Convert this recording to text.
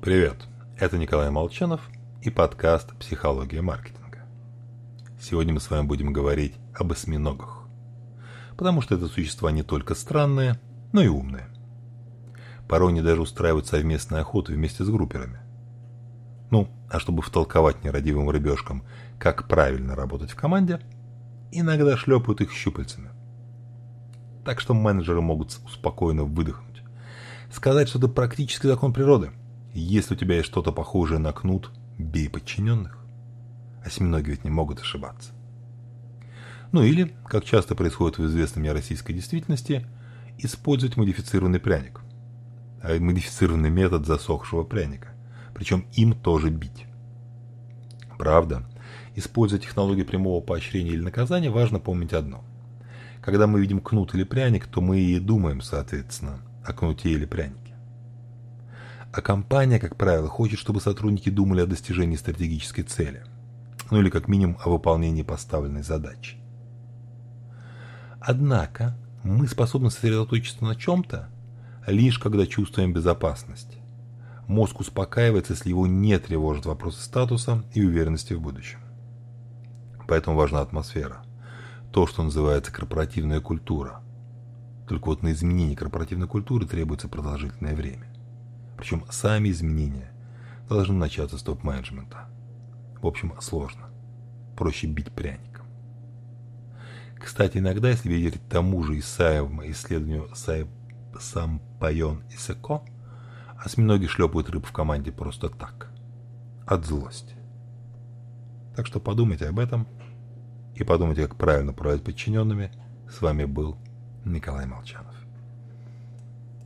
Привет, это Николай Молчанов и подкаст «Психология маркетинга». Сегодня мы с вами будем говорить об осьминогах, потому что это существа не только странные, но и умные. Порой они даже устраивают совместные охоты вместе с групперами. Ну, а чтобы втолковать нерадивым рыбешкам, как правильно работать в команде, иногда шлепают их щупальцами. Так что менеджеры могут спокойно выдохнуть. Сказать, что это практически закон природы – если у тебя есть что-то похожее на кнут, бей подчиненных. Осьминоги ведь не могут ошибаться. Ну или, как часто происходит в известной мне российской действительности, использовать модифицированный пряник. А модифицированный метод засохшего пряника. Причем им тоже бить. Правда, используя технологию прямого поощрения или наказания, важно помнить одно. Когда мы видим кнут или пряник, то мы и думаем, соответственно, о кнуте или прянике. А компания, как правило, хочет, чтобы сотрудники думали о достижении стратегической цели. Ну или как минимум о выполнении поставленной задачи. Однако мы способны сосредоточиться на чем-то, лишь когда чувствуем безопасность. Мозг успокаивается, если его не тревожат вопросы статуса и уверенности в будущем. Поэтому важна атмосфера. То, что называется корпоративная культура. Только вот на изменение корпоративной культуры требуется продолжительное время. Причем сами изменения должны начаться с топ-менеджмента. В общем, сложно. Проще бить пряником. Кстати, иногда, если верить тому же Исаевому исследованию Сампайон и Секо, осьминоги шлепают рыб в команде просто так. От злости. Так что подумайте об этом и подумайте, как правильно управлять подчиненными. С вами был Николай Молчанов.